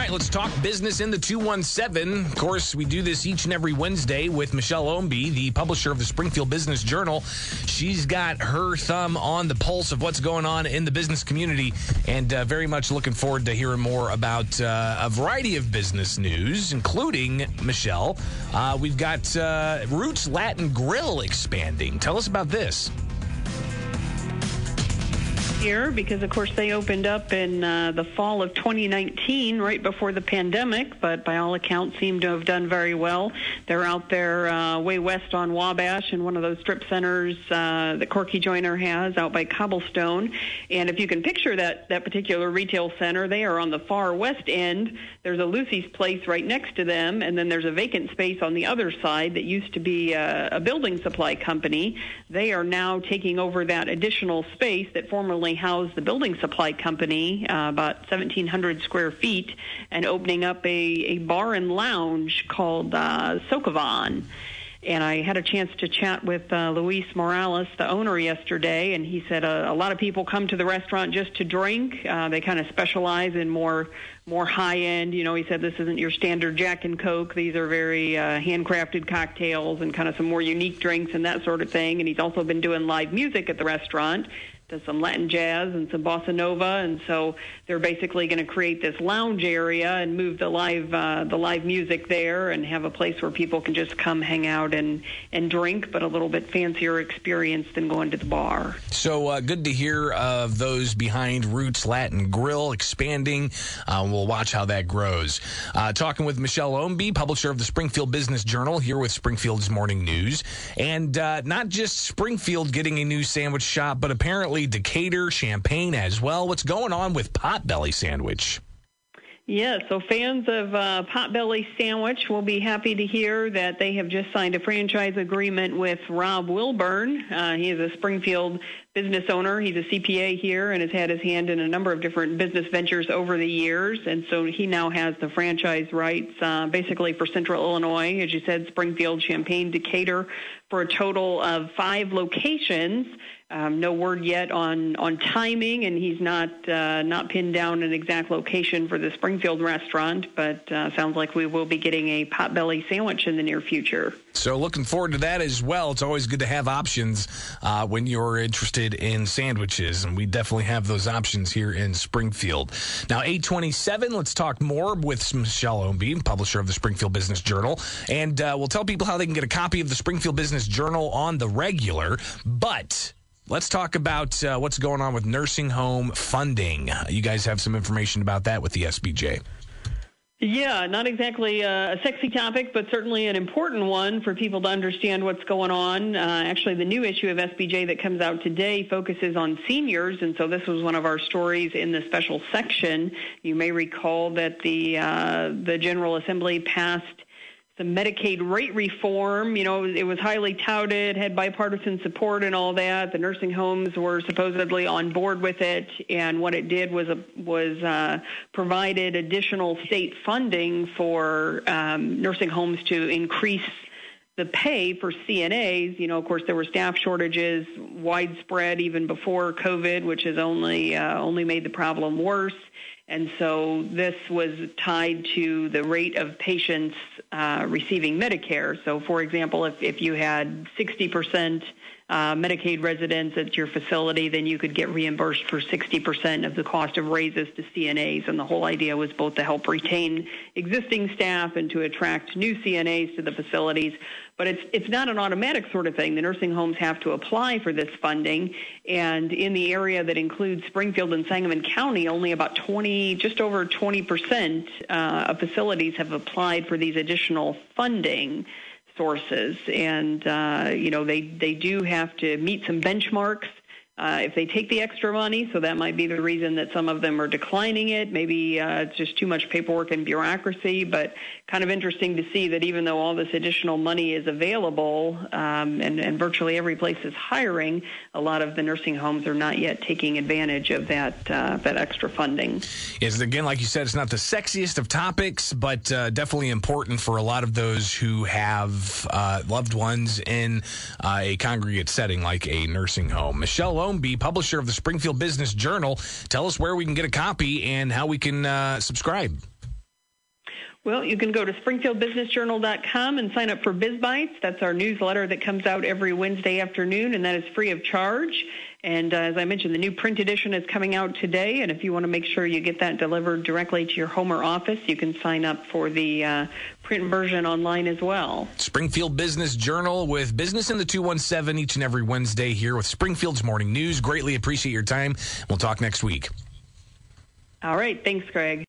right, let's talk business in the 217. Of course, we do this each and every Wednesday with Michelle Ownbey, the publisher of the Springfield Business Journal. She's got her thumb on the pulse of what's going on in the business community and uh, very much looking forward to hearing more about uh, a variety of business news, including Michelle. Uh, we've got uh, Roots Latin Grill expanding. Tell us about this here because, of course, they opened up in uh, the fall of 2019, right before the pandemic, but by all accounts seem to have done very well. They're out there uh, way west on Wabash in one of those strip centers uh, that Corky Joyner has out by Cobblestone. And if you can picture that, that particular retail center, they are on the far west end. There's a Lucy's Place right next to them, and then there's a vacant space on the other side that used to be a, a building supply company. They are now taking over that additional space that formerly originally housed the building supply company, uh, about 1,700 square feet, and opening up a, a bar and lounge called uh, Sokovan. And I had a chance to chat with uh, Luis Morales, the owner, yesterday, and he said uh, a lot of people come to the restaurant just to drink. Uh, they kind of specialize in more more high end. You know, he said this isn't your standard Jack and Coke. These are very uh, handcrafted cocktails and kind of some more unique drinks and that sort of thing. And he's also been doing live music at the restaurant does some Latin jazz and some bossa nova, and so they're basically going to create this lounge area and move the live uh, the live music there, and have a place where people can just come hang out and and drink, but a little bit fancier experience than going to the bar. So uh, good to hear of those behind Roots Latin Grill expanding. Uh, we'll watch how that grows. Uh, talking with Michelle Ownbey, publisher of the Springfield Business Journal, here with Springfield's Morning News, and uh, not just Springfield getting a new sandwich shop, but apparently Decatur, Champaign as well. What's going on with Potbelly Sandwich? Yeah, so fans of uh, Potbelly Sandwich will be happy to hear that they have just signed a franchise agreement with Rob Wilburn. Uh, he is a Springfield business owner. He's a CPA here and has had his hand in a number of different business ventures over the years. And so he now has the franchise rights uh, basically for Central Illinois, as you said, Springfield, Champaign, Decatur, for a total of five locations. Um, no word yet on, on timing, and he's not uh, not pinned down an exact location for the Springfield restaurant, but uh, sounds like we will be getting a potbelly sandwich in the near future. So, looking forward to that as well. It's always good to have options uh, when you're interested in sandwiches, and we definitely have those options here in Springfield. Now, 827, let's talk more with Michelle Ownbey, publisher of the Springfield Business Journal, and uh, we'll tell people how they can get a copy of the Springfield Business Journal on the regular, but Let's talk about uh, what's going on with nursing home funding. You guys have some information about that with the SBJ. Yeah, not exactly a sexy topic, but certainly an important one for people to understand what's going on. Uh, actually, the new issue of SBJ that comes out today focuses on seniors, and so this was one of our stories in the special section. You may recall that the uh, the General Assembly passed the Medicaid rate reform. You know, it was highly touted, had bipartisan support and all that. The nursing homes were supposedly on board with it, and what it did was a, was uh, provided additional state funding for um, nursing homes to increase the pay for CNAs. You know, of course, there were staff shortages widespread even before COVID, which has only uh, only made the problem worse. And so this was tied to the rate of patients uh, receiving Medicare. So, for example, if, if you had 60% uh, Medicaid residents at your facility, then you could get reimbursed for 60% of the cost of raises to CNAs. And the whole idea was both to help retain existing staff and to attract new CNAs to the facilities. But it's it's not an automatic sort of thing. The nursing homes have to apply for this funding, and in the area that includes Springfield and Sangamon County, only about 20, just over 20 percent uh, of facilities have applied for these additional funding sources, and uh, you know they they do have to meet some benchmarks uh, if they take the extra money, so that might be the reason that some of them are declining it. Maybe uh, it's just too much paperwork and bureaucracy, but kind of interesting to see that even though all this additional money is available um, and, and virtually every place is hiring, a lot of the nursing homes are not yet taking advantage of that uh, that extra funding. Yes, again, like you said, it's not the sexiest of topics, but uh, definitely important for a lot of those who have uh, loved ones in uh, a congregate setting like a nursing home. Michelle Ownbey, publisher of the Springfield Business Journal. Tell us where we can get a copy and how we can uh, subscribe. Well, you can go to springfieldbusinessjournal.com and sign up for BizBytes. That's our newsletter that comes out every Wednesday afternoon, and that is free of charge. And uh, as I mentioned, the new print edition is coming out today, and if you want to make sure you get that delivered directly to your home or office, you can sign up for the uh, print version online as well. Springfield Business Journal with Business in the 217 each and every Wednesday here with Springfield's Morning News. Greatly appreciate your time. We'll talk next week. All right. Thanks, Greg.